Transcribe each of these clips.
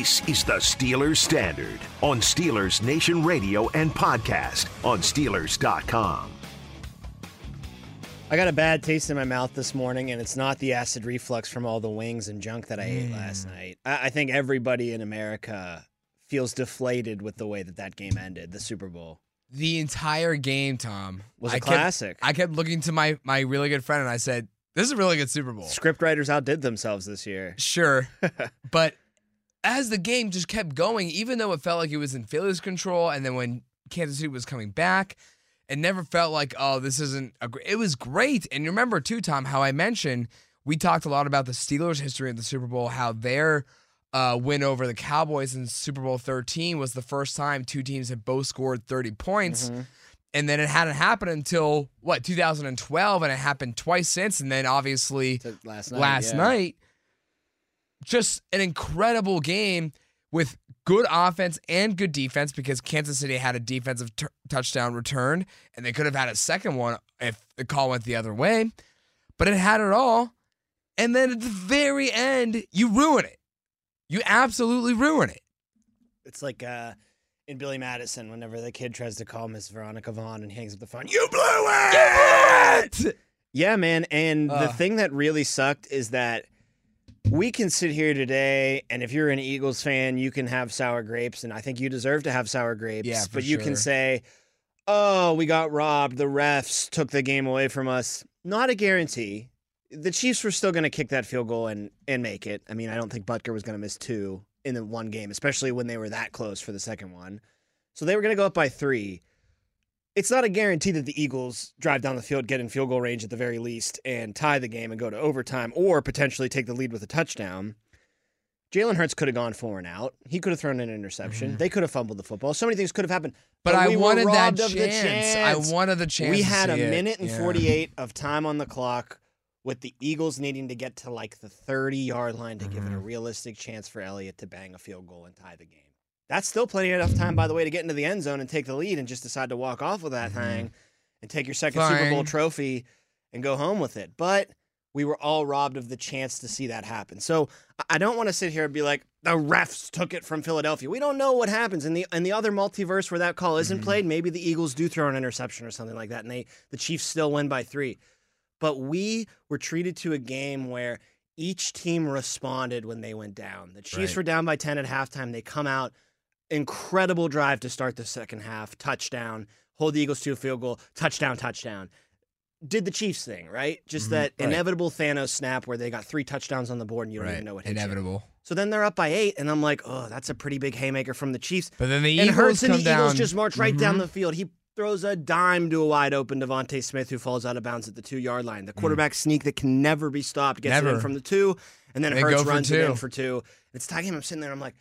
This is the Steelers Standard on Steelers Nation Radio and podcast on Steelers.com. I got a bad taste in my mouth this morning, and it's not the acid reflux from all the wings and junk that I ate mm. last night. I, I think everybody in America feels deflated with the way that that game ended, the Super Bowl. The entire game, Tom, Was a a classic. I kept looking to my my really good friend and I said, "This is a really good Super Bowl." Script writers outdid themselves this year. Sure, but as the game just kept going, even though it felt like it was in Philly's control, and then when Kansas City was coming back, it never felt like, oh, this isn't a. Gr-. It was great, and you remember too, Tom, how I mentioned we talked a lot about the Steelers' history of the Super Bowl, how their uh, win over the Cowboys in Super Bowl 13 was the first time two teams had both scored 30 points. And then it hadn't happened until what 2012, and it happened twice since. And then obviously last night. last yeah. night. Just an incredible game with good offense and good defense because Kansas City had a defensive t- touchdown return and they could have had a second one if the call went the other way. But it had it all. And then at the very end, you ruin it. You absolutely ruin it. It's like uh, in Billy Madison, whenever the kid tries to call Miss Veronica Vaughn and hangs up the phone, you blew it! Yeah, man. And the thing that really sucked is that we can sit here today, and if you're an Eagles fan, you can have sour grapes, and I think you deserve to have sour grapes. Yeah, but you can say, oh, we got robbed. The refs took the game away from us. Not a guarantee. The Chiefs were still going to kick that field goal and, and make it. I mean, I don't think Butker was going to miss two in the one game, especially when they were that close for the second one. So they were going to go up by three it's not a guarantee that the Eagles drive down the field, get in field goal range at the very least, and tie the game and go to overtime, or potentially take the lead with a touchdown. Jalen Hurts could have gone four and out. He could have thrown an interception. They could have fumbled the football. So many things could have happened. Mm-hmm. But, I we were wanted that robbed of the chance. chance. I wanted the chance. We had a see it. minute and Yeah. 48 of time on the clock with the Eagles needing to get to like the 30 yard line to give it a Mm-hmm. realistic chance for Elliott to bang a field goal and tie the game. That's still plenty enough time, by the way, to get into the end zone and take the lead and just decide to walk off with that thing and take your second Super Bowl Mm-hmm. Trophy and go home with it. But we were all robbed of the chance to see that happen. So I- I don't want to sit here and be like the refs took it from Philadelphia. We don't know what happens in the in the other multiverse where that call isn't Mm-hmm. played. Maybe the Eagles do throw an interception or something like that, and they the Chiefs still win by three. But we were treated to a game where each team responded when they went down. The Chiefs Right. were down by ten at halftime. They come out, incredible drive to start the second half, touchdown, hold the Eagles to a field goal, touchdown, touchdown did the Chiefs thing, right? Just Mhm, that right. inevitable Thanos snap where they got three touchdowns on the board and you don't Right. even know what hit you. Inevitable. So then they're up by eight, and I'm like, oh, that's a pretty big haymaker from the Chiefs. But then the and Eagles Hurts and the Eagles just march right down Mhm. the field. He throws a dime to a wide open DeVonta Smith who falls out of bounds at the two yard line. The quarterback sneak that can never be stopped gets it Mm. In from the two, and then They Hurts runs it in for two. It's tie game. I'm sitting there. I'm like,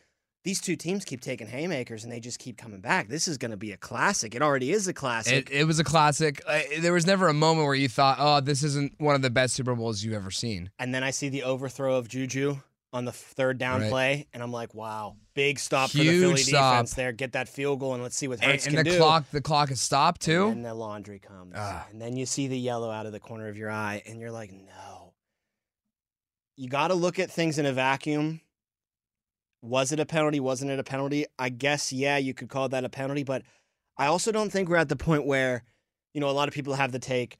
these two teams keep taking haymakers, and they just keep coming back. This is going to be a classic. It already is a classic. It, it was a classic. Uh, there was never a moment where you thought, "Oh, this isn't one of the best Super Bowls you've ever seen." And then I see the overthrow of Juju on the third down Right. play, and I'm like, wow, big stop for the Huge Philly stop. defense there. Get that field goal, and let's see what And, Hurts and can the do. clock, the clock is stopped too. And the laundry comes, Ah. and then you see the yellow out of the corner of your eye, and you're like, no. You got to look at things in a vacuum. Was it a penalty? Wasn't it a penalty? I guess, yeah, you could call that a penalty, but I also don't think we're at the point where, you know, a lot of people have the take.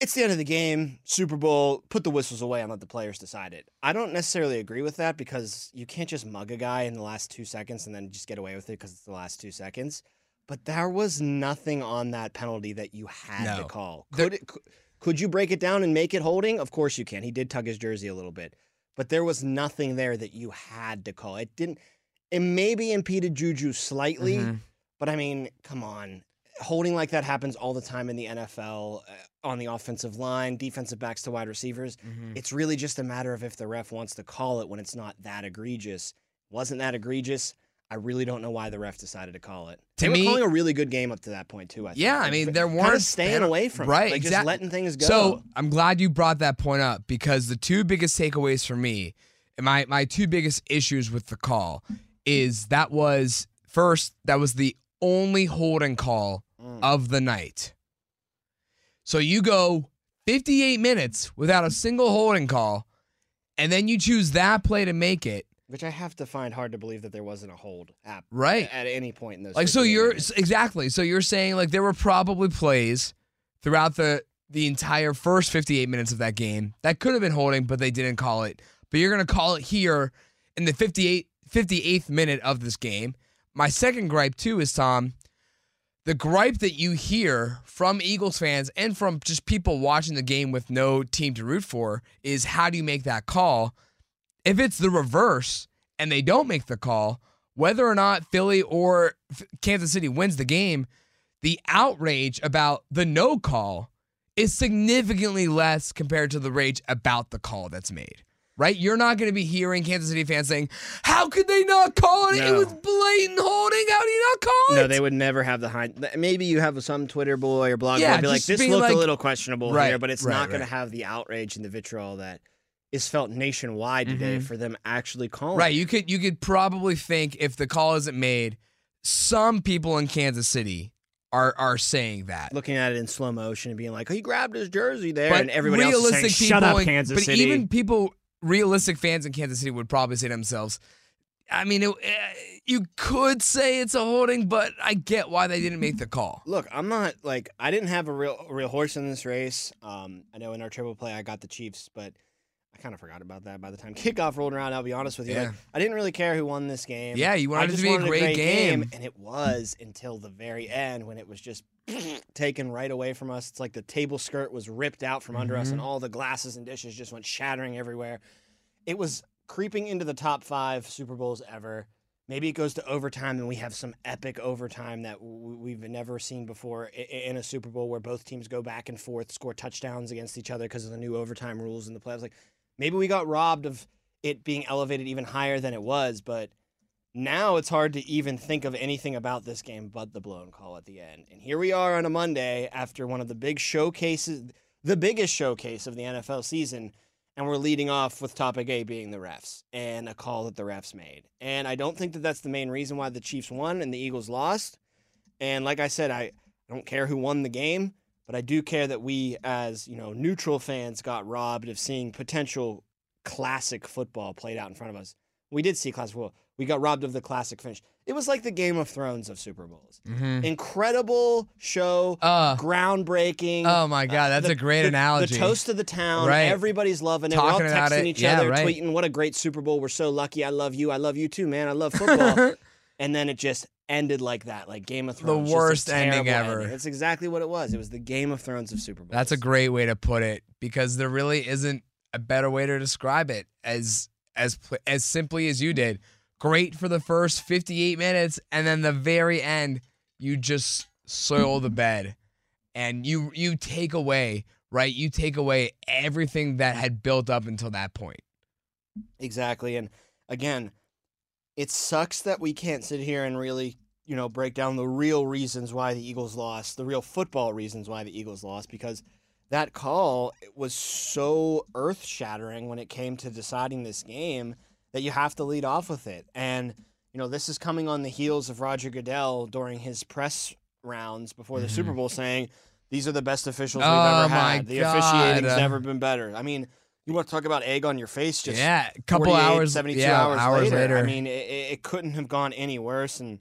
it's the end of the game, Super Bowl, put the whistles away and let the players decide it. I don't necessarily agree with that because you can't just mug a guy in the last two seconds and then just get away with it because it's the last two seconds. But there was nothing on that penalty that you had to No. call. There- it, could could you break it down and make it holding? Of course you can. He did tug his jersey a little bit, but there was nothing there that you had to call. It didn't. It maybe impeded Juju slightly, Mhm. but I mean, come on. Holding like that happens all the time in the NFL uh, on the offensive line, defensive backs to wide receivers. Mhm. It's really just a matter of if the ref wants to call it when it's not that egregious. Wasn't that egregious? I really don't know why the ref decided to call it. To they me- were calling a really good game up to that point too. I think. Yeah, I mean, there weren't staying away from right, it, like just letting things go. So I'm glad you brought that point up because the two biggest takeaways for me, and my my two biggest issues with the call, is that was first that was the only holding call Mm. of the night. So you go 58 minutes without a single holding call, and then you choose that play to make it which I have to find hard to believe that there wasn't a hold app right. at any point in those. Like so you're exactly. So you're saying like there were probably plays throughout the the entire first 58 minutes of that game that could have been holding but they didn't call it. But you're going to call it here in the 58 58th minute of this game. My second gripe too is Tom the gripe that you hear from Eagles fans and from just people watching the game with no team to root for is how do you make that call? If it's the reverse and they don't make the call, whether or not Philly or Kansas City wins the game, the outrage about the no call is significantly less compared to the rage about the call that's made. Right? You're not going to be hearing Kansas City fans saying, How could they not call it? It was blatant holding. How do you not call it? No, they would never have the high. Maybe you have some Twitter boy or blog Yeah, boy be like, "This looked like- a little questionable Right, here," but it's right, not going right. to have the outrage and the vitriol that is felt nationwide today Mhm. for them actually calling. Right. You could you could probably think if the call isn't made, some people in Kansas City are are saying that. looking at it in slow motion and being like, "Oh, he grabbed his jersey there," but and everybody else saying, "Shut up, in- Kansas but City." even people, realistic fans in Kansas City would probably say to themselves, I mean, it, eh, you could say it's a holding, but I get why they didn't make the call. Look, I'm not like I didn't have a real a real horse in this race. Um, I know in our triple play I got the Chiefs, but I kind of forgot about that by the time kickoff rolled around. I'll be honest with you. Like, I didn't really care who won this game. Yeah, you wanted it to be a wanted great game. and it was until the very end when it was just taken right away from us. It's like the table skirt was ripped out from under us, and Mm-hmm. all the glasses and dishes just went shattering everywhere. It was creeping into the top five Super Bowls ever. Maybe it goes to overtime, and we have some epic overtime that we've never seen before in a Super Bowl, where both teams go back and forth, score touchdowns against each other because of the new overtime rules in the playoffs. Like maybe we got robbed of it being elevated even higher than it was, but now it's hard to even think of anything about this game but the blown call at the end. And here we are on a Monday after one of the big showcases, the biggest showcase of the NFL season, and we're leading off with topic A being the refs and a call that the refs made. And I don't think that that's the main reason why the Chiefs won and the Eagles lost. And like I said, I, don't care who won the game, but I do care that we as, you know, neutral fans got robbed of seeing potential classic football played out in front of us. We did see classic football. We got robbed of the classic finish. It was like the Game of Thrones of Super Bowls. Mm-hmm. Incredible show, Uh, groundbreaking. oh my God, that's the- a great the- analogy. The toast of the town. Right. Everybody's loving it. We're all Talking texting it. each Yeah, other, right. tweeting, "What a great Super Bowl! We're so lucky. I love you. I love you too, man. I love football." and then it just ended like that, like Game of Thrones. The worst ending ever. ending. That's exactly what it was. It was the Game of Thrones of Super Bowl. That's a great way to put it because there really isn't a better way to describe it as as as simply as you did. Great for the first 58 minutes and then the very end you just soil the bed and you you take away, right? You take away everything that had built up until that point. Exactly. And again, it sucks that we can't sit here and really, you know, break down the real reasons why the Eagles lost, the real football reasons why the Eagles lost, because that call was so earth shattering when it came to deciding this game that you have to lead off with it. And, you know, this is coming on the heels of Roger Goodell during his press rounds before the Super Bowl saying, these are the best officials we've Mm-hmm. Oh, ever had. The God. officiating's never been better. I mean, you want to talk about egg on your face? Just yeah, a couple hours 72 yeah, hours, later. I mean, it, it couldn't have gone any worse. And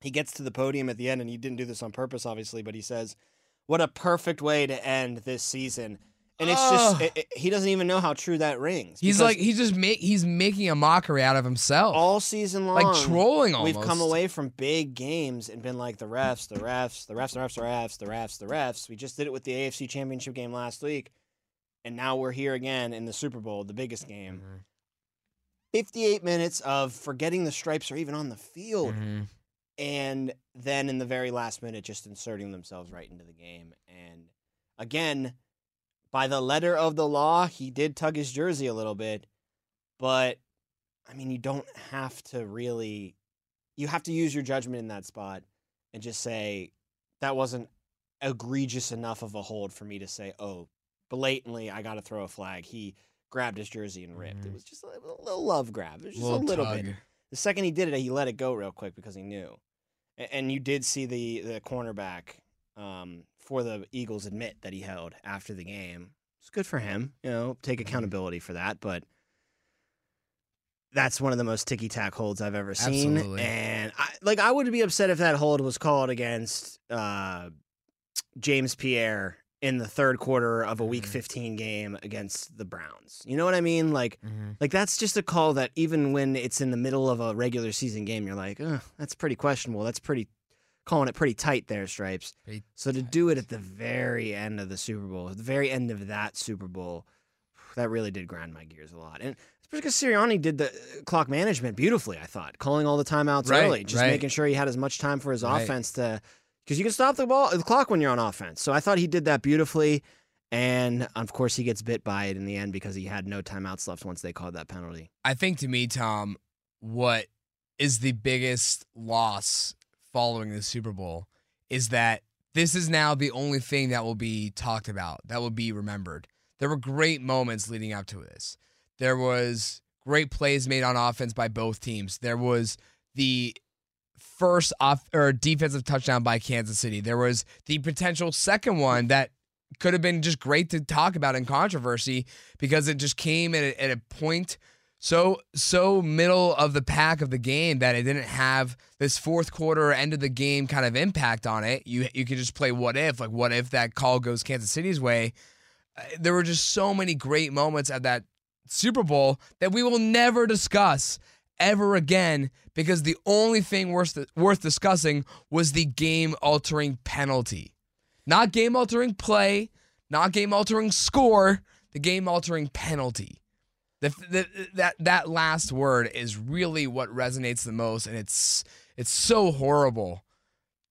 he gets to the podium at the end, and he didn't do this on purpose, obviously, but he says, What a perfect way to end this season. And it's just it, it- he doesn't even know how true that rings. He's like he's just make he's making a mockery out of himself. all season long, like trolling We've come away from big games and been like the refs, the refs, the refs, the refs, the refs, the refs, the refs. We just did it with the AFC Championship game last week, and now we're here again in the Super Bowl, the biggest game. Mhm. 58 minutes of forgetting the stripes are even on the field, Mhm. and then in the very last minute, just inserting themselves right into the game. And again, by the letter of the law, he did tug his jersey a little bit, but I mean, you don't have to really, you have to use your judgment in that spot and just say that wasn't egregious enough of a hold for me to say, oh, blatantly, I got to throw a flag. He grabbed his jersey and ripped. It Mhm. was just a, a little love grab. It was just Little a little tug. bit. The second he did it, he let it go real quick because he knew. A- And you did see the the cornerback um, for the Eagles admit that he held after the game. It's good for him, you know, take Mm-hmm. accountability for that. But that's one of the most ticky tack holds I've ever seen. Absolutely. And I, like, I would be upset if that hold was called against uh, James Pierre in the third quarter of a Week Mhm. 15 game against the Browns. You know what I mean? Like. Mhm. Like that's just a call that even when it's in the middle of a regular season game, you're like, Ugh, that's pretty questionable. That's pretty calling it pretty tight there, Stripes. Pretty so to do it at the very end of the Super Bowl, at the very end of that Super Bowl, that really did grind my gears a lot. And because Sirianni did the uh, clock management beautifully, I thought, calling all the timeouts Right, early, just right. making sure he had as much time for his Right. offense to, because you can stop the ball, the clock when you're on offense. So I thought he did that beautifully. And of course, he gets bit by it in the end because he had no timeouts left once they called that penalty. I think to me, Tom, what is the biggest loss following the Super Bowl is that this is now the only thing that will be talked about, that will be remembered. There were great moments leading up to this. There was great plays made on offense by both teams. There was the first off or defensive touchdown by Kansas City. There was the potential second one that could have been just great to talk about in controversy because it just came at a, at a point so so middle of the pack of the game that it didn't have this fourth quarter end of the game kind of impact on it. You you could just play what if like what if that call goes Kansas City's way. Uh, There were just so many great moments at that Super Bowl that we will never discuss ever again because the only thing worth worth discussing was the game altering penalty. Not game altering play, not game altering score, the game altering penalty. The, the, that that last word is really what resonates the most, and it's it's so horrible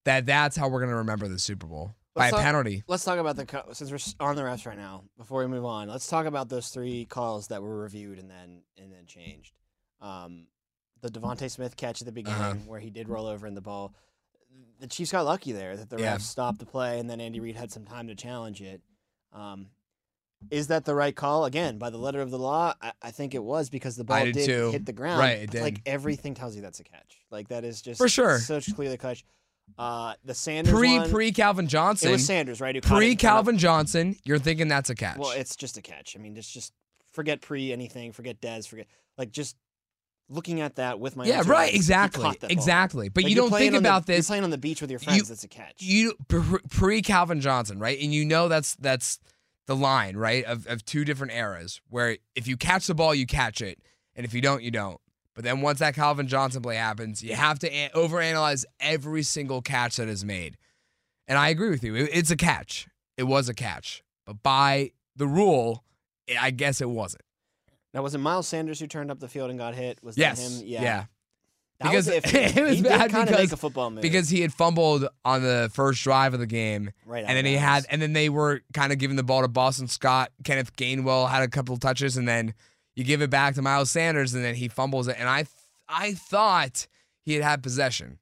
that that's how we're gonna remember the Super Bowl by Let's a talk- penalty. Let's talk about the since we're on the refs right now. Before we move on, let's talk about those three calls that were reviewed and then and then changed. Um, the DeVonta Smith catch at the beginning Uh-huh. where he did roll over in the ball. The Chiefs got lucky there that the Yeah. refs stopped the play and then Andy Reid had some time to challenge it. Um, is that the right call? Again, by the letter of the law, I, I think it was because the ball did did hit the ground. Right, it but, Like everything tells you that's a catch. Like that is just For sure. such clearly the catch. Uh, the Sanders Pre one, pre Calvin Johnson. it was Sanders, right? who caught it pre in front of- Calvin Johnson, you're thinking that's a catch. Well, it's just a catch. I mean, just just forget pre anything, forget Dez, forget like just looking at that with my yeah, right, eyes, exactly, caught that ball. exactly. But Like, you don't think on the- about You're this. playing on the beach with your friends. You- it's a catch. you pre Calvin Johnson, right? And you know that's that's the line, right? Of of two different eras where if you catch the ball, you catch it, and if you don't, you don't. But then once that Calvin Johnson play happens, you have to a- overanalyze every single catch that is made. And I agree with you. It- it's a catch. It was a catch. But by the rule, I guess it wasn't. Now was it Miles Sanders who turned up the field and got hit? Was Yes. that him? Yeah. Yeah. That Because was it was he bad did kind of because- make a football move Because he had fumbled on the first drive of the game. right, and then he had, and then they were kind of giving the ball to Boston Scott. Kenneth Gainwell had a couple of touches, and then you give it back to Miles Sanders, and then he fumbles it. And I, I thought he had had possession.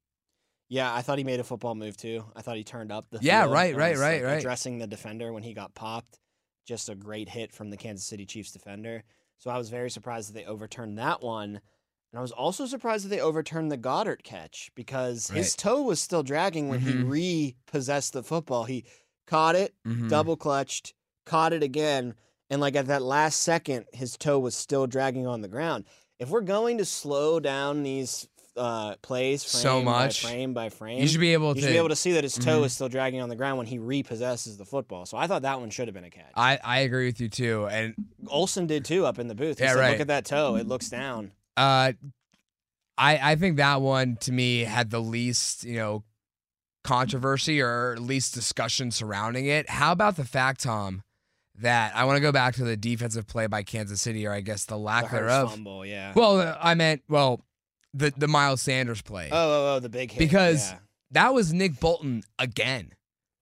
Yeah, I thought he made a football move too. I thought he turned up the Yeah, right, right, right, like, right. Addressing the defender when he got popped, just a great hit from the Kansas City Chiefs defender. So I was very surprised that they overturned that one, and I was also surprised that they overturned the Goedert catch because his toe was still dragging when Mhm. he repossessed the football. He caught it, Mhm. double clutched, caught it again, and like at that last second, his toe was still dragging on the ground. If we're going to slow down these uh, plays frame So by much. frame by frame. You should be able You to. be able to see that his toe Mhm. is still dragging on the ground when he repossesses the football. So I thought that one should have been a catch. I, I agree with you too. And Olsen did too up in the booth. He Yeah, said, right. Look at that toe; it looks down. uh, I I think that one to me had the least you know controversy or least discussion surrounding it. How about the fact, Tom, that I want to go back to the defensive play by Kansas City, or I guess the The lack Hurts thereof. fumble, yeah. Well, uh, I meant well the the Miles Sanders play. oh, oh, oh, the big hit. Because yeah. that was Nick Bolton again.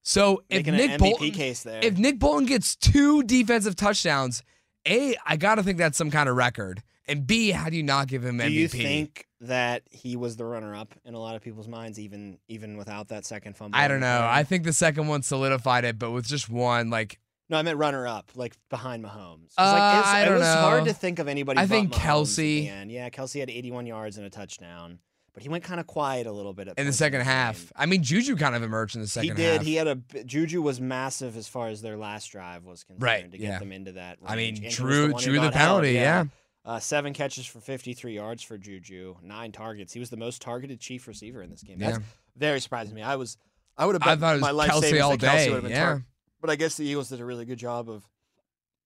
So if making Nick an MVP Bolton case there. if Nick Bolton gets two defensive touchdowns, A, I gotta think that's some kind of record. And B, how do you not give him Do MVP? you think that he was the runner-up in a lot of people's minds, even even without that second fumble? I don't know. I think the second one solidified it, but with just one, like no, I meant runner-up, like behind Mahomes. Uh, like, it's- I it don't was hard to think of anybody. I think Mahomes Kelce- the. Yeah, Kelce had 81 yards and a touchdown, but he went kind of quiet a little bit at in the second game. half. I mean, Juju kind of emerged in the second he did. half. He had a Juju was massive as far as their last drive was concerned Right, to get yeah. them into that. I mean, range. And drew who drew the penalty. yeah. Uh, seven catches for 53 yards for Juju, nine targets. He was the most targeted Chief receiver in this game. That's Yeah. very surprising to me. I was, I would have I thought it was my life Kelce savings all that Kelce day. would have been Yeah. tar- But I guess the Eagles did a really good job of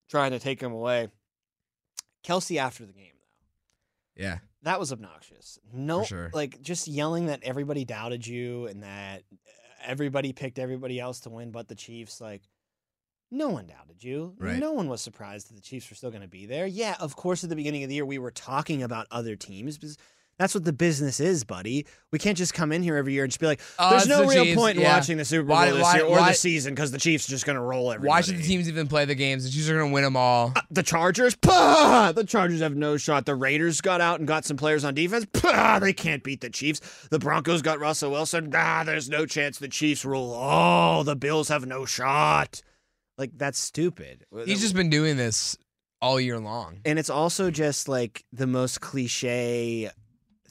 trying to take him away. Kelce after the game, though, Yeah. that was obnoxious. No, sure. like just yelling that everybody doubted you and that everybody picked everybody else to win but the Chiefs. Like, no one doubted you. Right. No one was surprised that the Chiefs were still going to be there. Yeah, of course, at the beginning of the year, we were talking about other teams because that's what the business is, buddy. We can't just come in here every year and just be like, there's it's no the real Chiefs, point in yeah. watching the Super Bowl Why- this why- year or why- the season because the Chiefs are just going to roll everybody. Why should the teams even play the games? The Chiefs are going to win them all. Uh, the Chargers, Pah! the Chargers have no shot. The Raiders got out and got some players on defense. Pah! They can't beat the Chiefs. The Broncos got Russell Wilson. Ah, there's no chance the Chiefs rule. Oh, the Bills have no shot. Like that's stupid. He's just been doing this all year long. and it's also just like the most cliche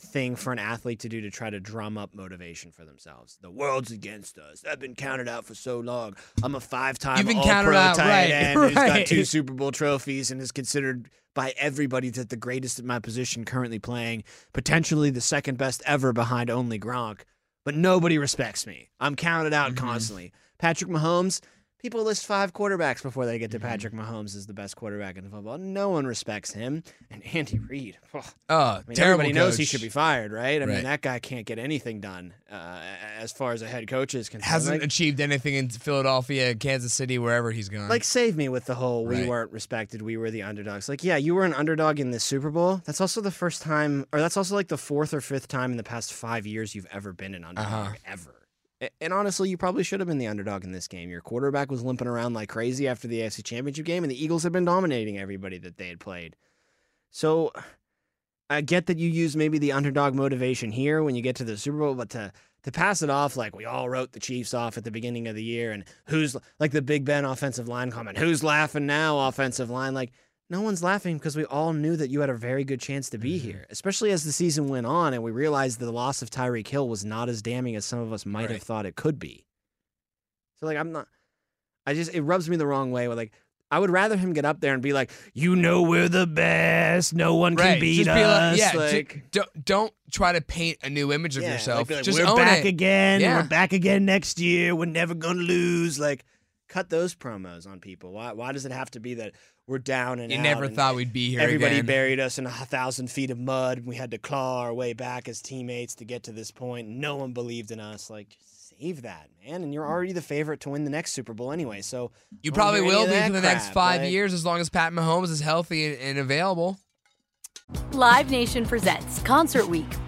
thing for an athlete to do to try to drum up motivation for themselves. The world's against us. I've been counted out for so long. I'm a five-time All-Pro tight right, end who's got two Super Bowl trophies and is considered by everybody that the greatest at my position currently playing, potentially the second best ever behind only Gronk. But nobody respects me. I'm counted out Mm-hmm. constantly. Patrick Mahomes, people list five quarterbacks before they get Mm-hmm. to Patrick Mahomes as the best quarterback in football. No one respects him. And Andy Reid, Oh, I mean, terrible everybody knows he should be fired, right? I Right. mean, that guy can't get anything done uh, as far as a head coach is concerned. Hasn't like, achieved anything in Philadelphia, Kansas City, wherever he's gone. like, save me with the whole we Right. weren't respected, we were the underdogs. Like, yeah, you were an underdog in the Super Bowl. That's also the first time, or that's also like the fourth or fifth time in the past five years you've ever been an underdog, Uh-huh. ever. And honestly, you probably should have been the underdog in this game. Your quarterback was limping around like crazy after the AFC Championship game, and the Eagles had been dominating everybody that they had played. So I get that you use maybe the underdog motivation here when you get to the Super Bowl, but to to pass it off like we all wrote the Chiefs off at the beginning of the year, and who's like the Big Ben offensive line comment, who's laughing now offensive line, like no one's laughing because we all knew that you had a very good chance to be mm-hmm. here, especially as the season went on and we realized the loss of Tyreek Hill was not as damning as some of us might Right. have thought it could be. So like I'm not I just it rubs me the wrong way with like I would rather him get up there and be like, "You know we're the best. No one can beat just us." be like, yeah, like, don't, don't try to paint a new image of yeah, yourself. like, just we're back it. again. Yeah. We're back again next year. We're never gonna lose. Like, cut those promos on people. Why? Why does it have to be that we're down and You out never and thought we'd be here Everybody again. buried us in a thousand feet of mud. And we had to claw our way back as teammates to get to this point. No one believed in us. Like, save that, man. And you're already the favorite to win the next Super Bowl anyway. So you probably will be that for the next five Like, years as long as Pat Mahomes is healthy and, and available. Live Nation presents Concert Week.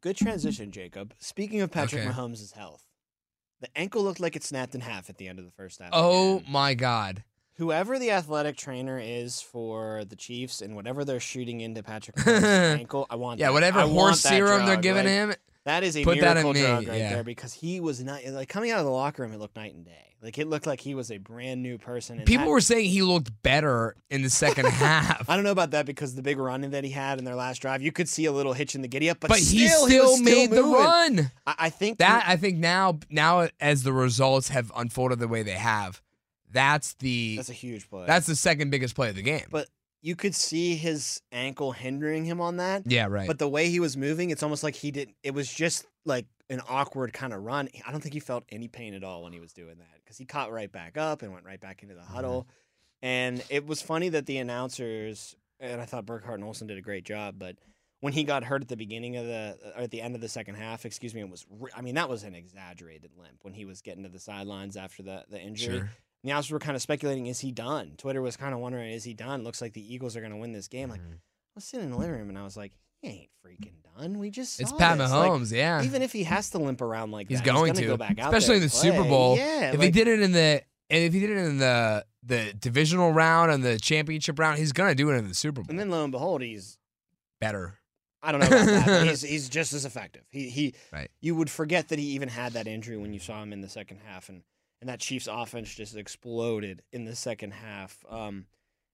Good transition, Jacob. Speaking of Patrick Okay. Mahomes' health, the ankle looked like it snapped in half at the end of the first half. Oh again. my God. whoever the athletic trainer is for the Chiefs and whatever they're shooting into Patrick Mahomes' ankle, I want. Yeah, that. whatever I horse serum they're giving Like, him. That is a Put that in miracle me, drug right yeah. there because he was not like coming out of the locker room. It looked night and day. Like it looked like he was a brand new person. People that- were saying he looked better in the second half. I don't know about that because the big run that he had in their last drive, you could see a little hitch in the giddy up, but, but he still, still was made the run. I, I think That I think now now as the results have unfolded the way they have, that's the that's a huge play. that's the second biggest play of the game. but you could see his ankle hindering him on that. yeah, right. But the way he was moving, it's almost like he didn't. It was just like an awkward kind of run. I don't think he felt any pain at all when he was doing that because he caught right back up and went right back into the Mm-hmm. huddle. And it was funny that the announcers and I thought Burkhardt and Olsen did a great job, but when he got hurt at the beginning of the or at the end of the second half, excuse me, it was re- I mean that was an exaggerated limp when he was getting to the sidelines after the the injury. sure. The announcers were kind of speculating, is he done? Twitter was kind of wondering, is he done? Looks like the Eagles are going to win this game. Like, Mm-hmm. I was sitting in the living room and I was like, he ain't freaking done. We just saw It's Pat this. Like, Mahomes, yeah. even if he has to limp around like He's that, going he's to, go back out especially in the and Super. Bowl. Yeah, if he did it in the and if he did it in the the divisional round and the championship round, he's gonna do it in the Super Bowl. and then lo and behold, he's Better. I don't know about that, but he's he's just as effective. He he Right. you would forget that he even had that injury when you saw him in the second half, and and that Chiefs offense just exploded in the second half. Um,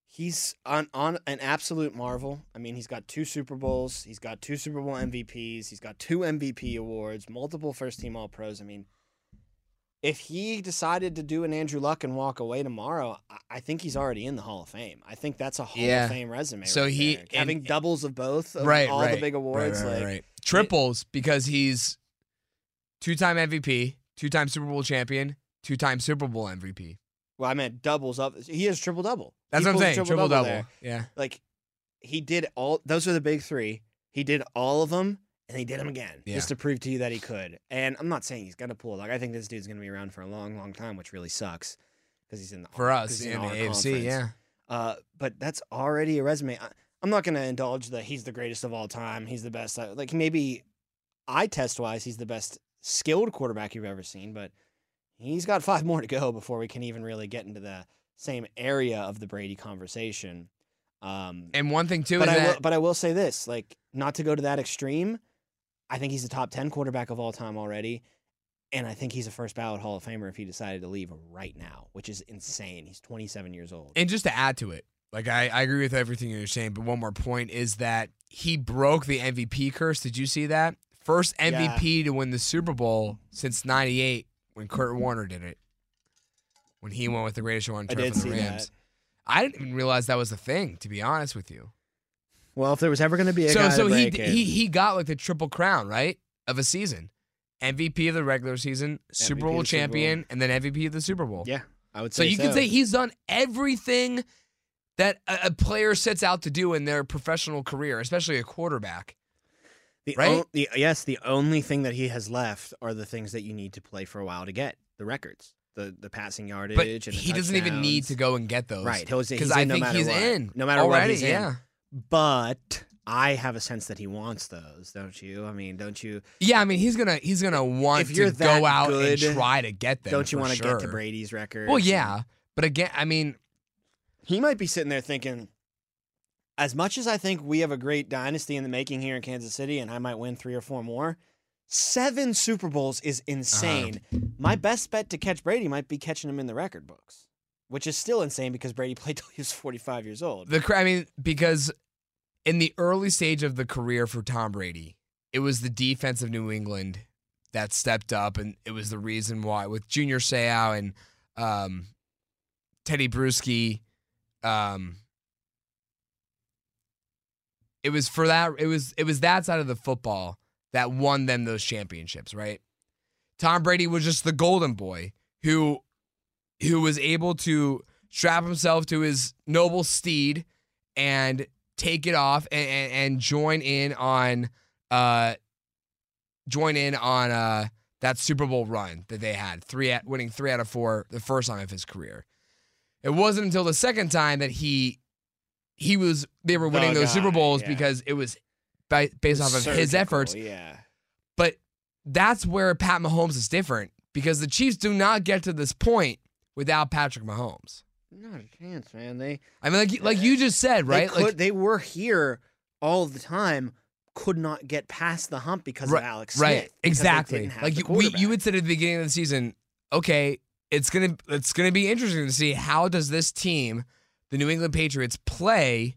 he's on on an absolute marvel. I mean, he's got two Super Bowls, he's got two Super Bowl MVPs, he's got two MVP awards, multiple first team All Pros. I mean. If he decided to do an Andrew Luck and walk away tomorrow, I- think he's already in the Hall of Fame. I think that's a Hall Yeah. of Fame resume. So right he- and- having doubles of both, of right, all right. the big awards, right, like right. triples because he's two-time MVP, two-time Super Bowl champion, two-time Super Bowl MVP. Well, I meant doubles up. He has triple double. That's what I'm saying. Triple double. there. Yeah. Like he did all. Those are the big three. He did all of them, and he did them again Yeah. just to prove to you that he could. And I'm not saying he's gonna pull. it. Like I think this dude's gonna be around for a long, long time, which really sucks because he's in the for us he's in the AFC, conference. yeah. Uh, but that's already a resume. I, I'm not gonna indulge that he's the greatest of all time. He's the best. Like maybe eye test wise, he's the best skilled quarterback you've ever seen, but he's got five more to go before we can even really get into the same area of the Brady conversation. Um, And one thing too but is I that will, but I will say this, like not to go to that extreme. I think he's a top ten quarterback of all time already, and I think he's a first ballot Hall of Famer if he decided to leave right now, which is insane. He's 27 years old. And just to add to it, like I, I agree with everything you're saying, but one more point is that he broke the MVP curse. Did you see that? First MVP to win the Super Bowl since '98 when Kurt Warner did it. When he went with the greatest show on I turf did for the see Rams. that. I didn't even realize that was a thing, to be honest with you. Well, if there was ever going to be a So guy so to he break it, he he got like the triple crown, right? Of a season. MVP of the regular season, Super MVP Bowl of the Super Bowl. champion, and then MVP of the Super Bowl. yeah, I would say So say you can say he's done everything that a, a player sets out to do in their professional career, especially a quarterback. the right? on- the, yes, the only thing that he has left are the things that you need to play for a while to get the records, the the passing yardage. But he doesn't even need to go and get those. Right, Because I no think matter he's what. in. No matter what, already, he's in. yeah. But I have a sense that he wants those, don't you? I mean, don't you? Yeah, I mean he's gonna he's gonna want If you're to go out good, and try to get them. don't you want want to get to Brady's record? Well, yeah, but again, I mean, he might be sitting there thinking, as much as I think we have a great dynasty in the making here in Kansas City, and I might win three or four more, seven Super Bowls is insane. My best bet to catch Brady might be catching him in the record books, which is still insane because Brady played till he was 45 years old. the I mean because in the early stage of the career for Tom Brady, it was the defense of New England that stepped up, and it was the reason why with Junior Seau and um, Tedy Bruschi. Um, it was for that. It was it was that side of the football that won them those championships, right? Tom Brady was just the golden boy who who was able to strap himself to his noble steed and take it off and, and, and join in on uh join in on uh that Super Bowl run that they had three at, winning three out of four the first time of his career. It wasn't until the second time that he he was they were winning The those Super Bowls yeah. because it was based off of his efforts Yeah. but that's where Pat Mahomes is different because the Chiefs do not get to this point without Patrick Mahomes. Not a chance, man. They I mean, like like you just said, right? They, could, like they were here all the time, could not get past the hump because right, of Alex right, Smith. exactly. Like you, we, you would said at the beginning of the season, okay, it's gonna it's gonna be interesting to see how does this team, the New England Patriots, play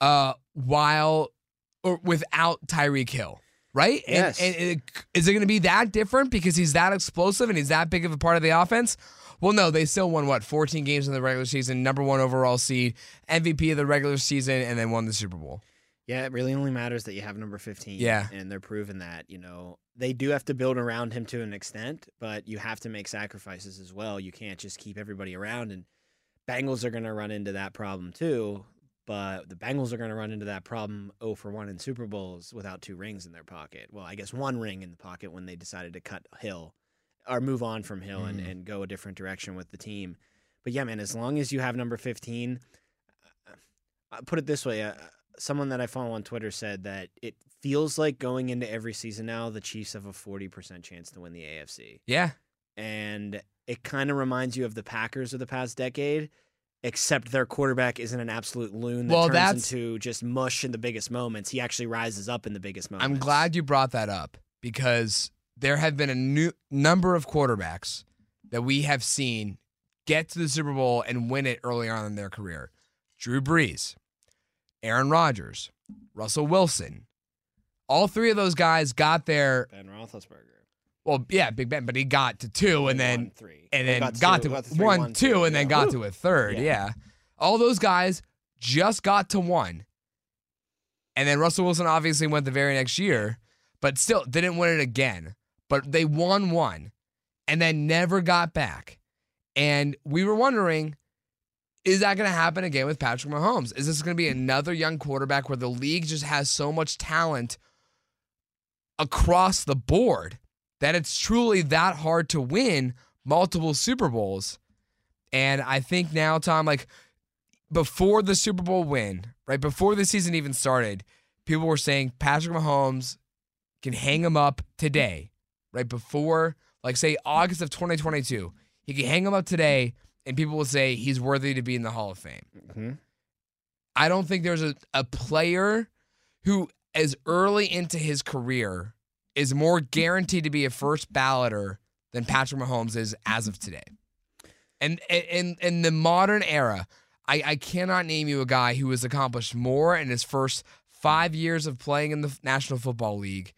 uh, while or without Tyreek Hill, right? And- Yes. And, it, is it going to be that different because he's that explosive and he's that big of a part of the offense? Well, no, they still won what 14 games in the regular season, number one overall seed, MVP of the regular season, and then won the Super Bowl. Yeah, it really only matters that you have number 15. Yeah. And they're proving that, you know, they do have to build around him to an extent, but you have to make sacrifices as well. You can't just keep everybody around. And Bengals are going to run into that problem too. But the Bengals are going to run into that problem 0 for 1 in Super Bowls without two rings in their pocket. Well, I guess one ring in the pocket when they decided to cut Hill or move on from Hill and, Mhm. and go a different direction with the team. But yeah, man, as long as you have number 15, uh, put it this way uh, someone that I follow on Twitter said that it feels like going into every season now, the Chiefs have a 40% chance to win the AFC. Yeah, And it kind of reminds you of the Packers of the past decade, except their quarterback isn't an absolute loon that Well, turns that's- into just mush in the biggest moments. He actually rises up in the biggest moments. I'm glad you brought that up because there have been a new number of quarterbacks that we have seen get to the Super Bowl and win it early on in their career. Drew Brees, Aaron Rodgers, Russell Wilson. All three of those guys got there. Ben Roethlisberger. Well, yeah, Big Ben, but he got to two and then three. and then got got, two- to got three, one, won two, and then got Woo. to a third. Yeah. Yeah. All those guys just got to one. And then Russell Wilson obviously went the very next year, but still didn't win it again. But they won one and then never got back. And we were wondering is that going to happen again with Patrick Mahomes? Is this going to be another young quarterback where the league just has so much talent across the board that it's truly that hard to win multiple Super Bowls? And I think now, Tom, like before the Super Bowl win, right before the season even started, people were saying Patrick Mahomes can hang him up today, right before, like say August of 2022, he can hang him up today, and people will say he's worthy to be in the Hall of Fame. Mhm. I don't think there's a, a player who, as early into his career, is more guaranteed to be a first balloter than Patrick Mahomes is as of today. And in in the modern era, I, I cannot name you a guy who has accomplished more in his first five years of playing in the National Football League,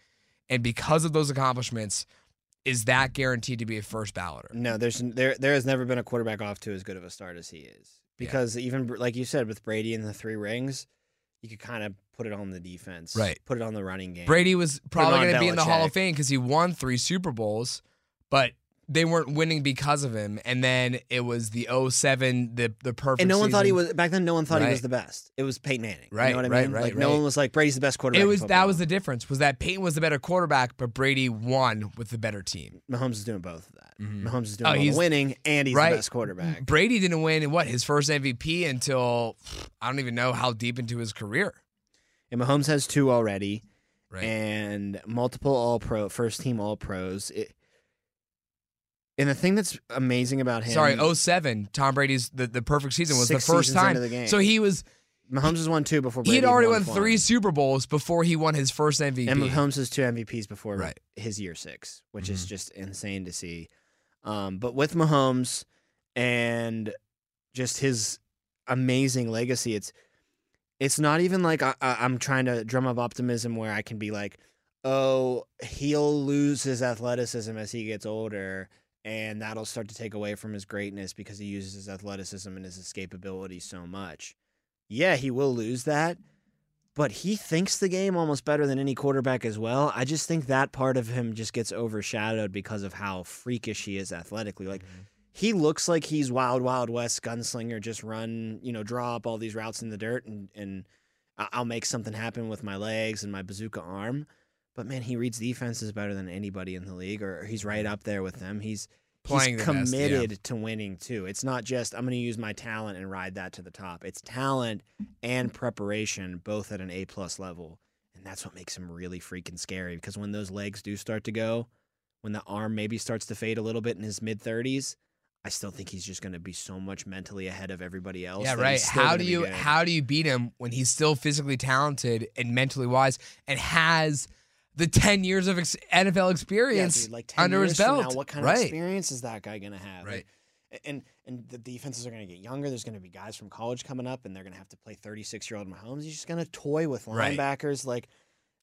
and because of those accomplishments, is that guaranteed to be a first balloter? No, there's there there has never been a quarterback off to as good of a start as he is. Yeah. Because even like you said with Brady and the three rings, you could kind of put it on the defense, Right. Put it on the running game. Brady was probably going to be in the Hall of Fame because he won three Super Bowls, but they weren't winning because of him. And then it was the 07, the the perfect. and no one thought he was back then. No one thought he was the best. It was Peyton Manning. Right, You know what I right, mean? right, like no one was like Brady's the best quarterback. It was that was the difference. Was that Peyton was the better quarterback, but Brady won with the better team. Mahomes is doing both of that. Mhm. Mahomes is doing Oh, he's- winning, and he's right. the best quarterback. Brady didn't win in what his first MVP until I don't even know how deep into his career. And Mahomes has two already, Right. and multiple All Pro, first team All Pros. It, and the thing that's amazing about him, Sorry, 07, Tom Brady's the, the perfect season was the first time. the game. So he was Mahomes has won two before. he Brady had already won won three one. Super Bowls before he won his first MVP. And Mahomes has two MVPs before Right. his year six, which is Mhm. just insane to see. Um, but with Mahomes and just his amazing legacy, it's it's not even like I, I'm trying to drum up optimism where I can be like, oh, he'll lose his athleticism as he gets older, and that'll start to take away from his greatness because he uses his athleticism and his escapability so much. Yeah, he will lose that, but he thinks the game almost better than any quarterback as well. I just think that part of him just gets overshadowed because of how freakish he is athletically. Like mm-hmm. He looks like he's wild, wild west gunslinger, just run, you know, draw up all these routes in the dirt and and I'll make something happen with my legs and my bazooka arm. But man, he reads defenses better than anybody in the league, or he's right up there with them. He's Playing he's the best, yeah. committed to winning too. It's not just I'm going to use my talent and ride that to the top. It's talent and preparation, both at an A plus level, and that's what makes him really freaking scary. Because when those legs do start to go, when the arm maybe starts to fade a little bit in his mid thirties, I still think he's just going to be so much mentally ahead of everybody else. Yeah, right. How do you good. how do you beat him when he's still physically talented and mentally wise and has the 10 years of ex- NFL yeah, experience dude, like 10 under his belt? Now, what kind right. of experience is that guy going to have? Right. Like, and and the defenses are going to get younger. There's going to be guys from college coming up, and they're going to have to play 36 year old Mahomes. He's just going to toy with Right. linebackers.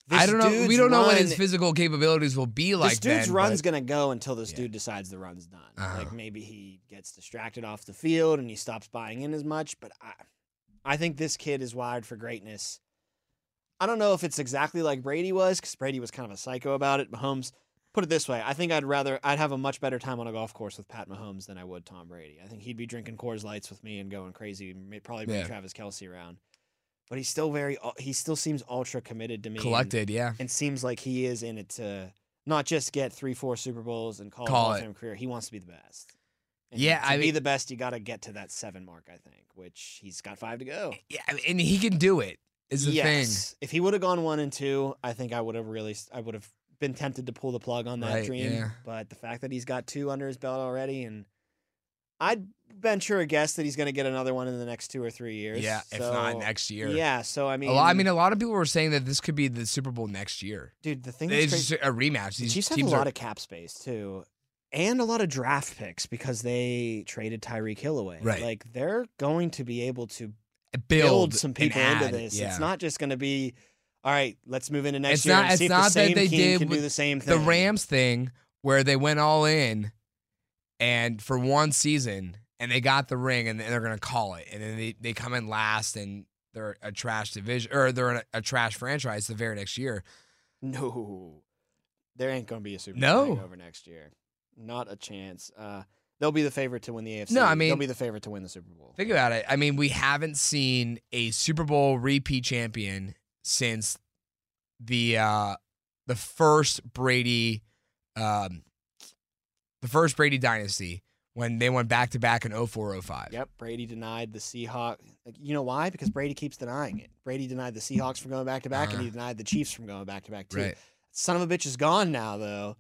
Like, I don't know. We don't know what his physical capabilities will be like this dude's then, run's but- gonna go until this Yeah. dude decides the run's done. Uh-huh. Like maybe he gets distracted off the field and he stops buying in as much. But I, I think this kid is wired for greatness. I don't know if it's exactly like Brady was, because Brady was kind of a psycho about it. Mahomes, put it this way, I think I'd rather I'd have a much better time on a golf course with Pat Mahomes than I would Tom Brady. I think he'd be drinking Coors Lights with me and going crazy. Probably bring Yeah. Travis Kelce around. But he's still very. Uh, he still seems ultra committed to me. and- collected, yeah. and seems like he is in it to not just get three, four Super Bowls and call, Call it a Hall of it. Fame career. He wants to be the best. And Yeah, to I be mean- the best, you got to get to that seven mark, I think, which he's got five to go. Yeah, and he can do it. Is the yes, if he would have gone one and two, I think I would have really, I would have been tempted to pull the plug on that Right, dream. yeah. But the fact that he's got two under his belt already, and I'd venture a guess that he's going to get another one in the next two or three years. Yeah, if not next year. Yeah, so I mean, a lot, I mean, a lot of people were saying that this could be the Super Bowl next year. dude, the thing It's just a rematch. The These Chiefs have a lot are of cap space too, and a lot of draft picks because they traded Tyreek Hill away. Right. Like they're going to be able to build, build, some people into this. Yeah. It's not just going to be, all right, let's move into next It's year not- and see it's if the not that same they team did can do the same thing. The. Rams thing where they went all in and for one season and they got the ring and they're going to call it and then they, they come in last and they're a trash division or they're a, a trash franchise the very next year. No, there ain't going to be a Super No. Bowl over next year. Not a chance. Uh, they'll be the favorite to win the AFC. No, I mean they'll be the favorite to win the Super Bowl. Think about it. I mean, we haven't seen a Super Bowl repeat champion since the uh the first Brady um the first Brady dynasty when they went back to back in 0405. Yep, Brady denied the Seahawks. Like, you know why? Because Brady keeps denying it. Brady denied the Seahawks from going back to back, and he Uh-huh. denied the Chiefs from going back to back too. Right. Son of a bitch is gone now, though.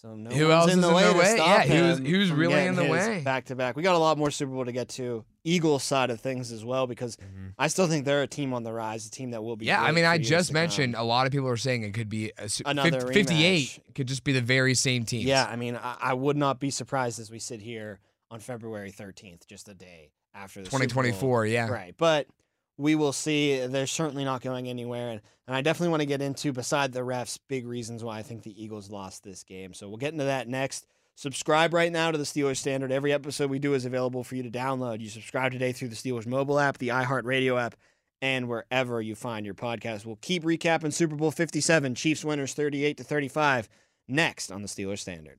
So no Who one's else in the in way the to way? stop Yeah, he was- he was really in the way. Back to back. We got a lot more Super Bowl to get to. Eagles side of things as well, because I still think they're a team on the rise, a team that will be. Mm-hmm. Yeah, I mean, I just mentioned come. a lot of people are saying it could be a, Another 50 58 could just be the very same team. Yeah, I mean, I, I would not be surprised as we sit here on February 13th, just a day after the 2024, yeah. Right. But we will see. They're certainly not going anywhere. And, and I definitely want to get into, beside the refs, big reasons why I think the Eagles lost this game. So we'll get into that next. Subscribe right now to the Steelers Standard. Every episode we do is available for you to download. You subscribe today through the Steelers mobile app, the iHeartRadio app, and wherever you find your podcast. We'll keep recapping Super Bowl 57, Chiefs winners 38 to 35, next on the Steelers Standard.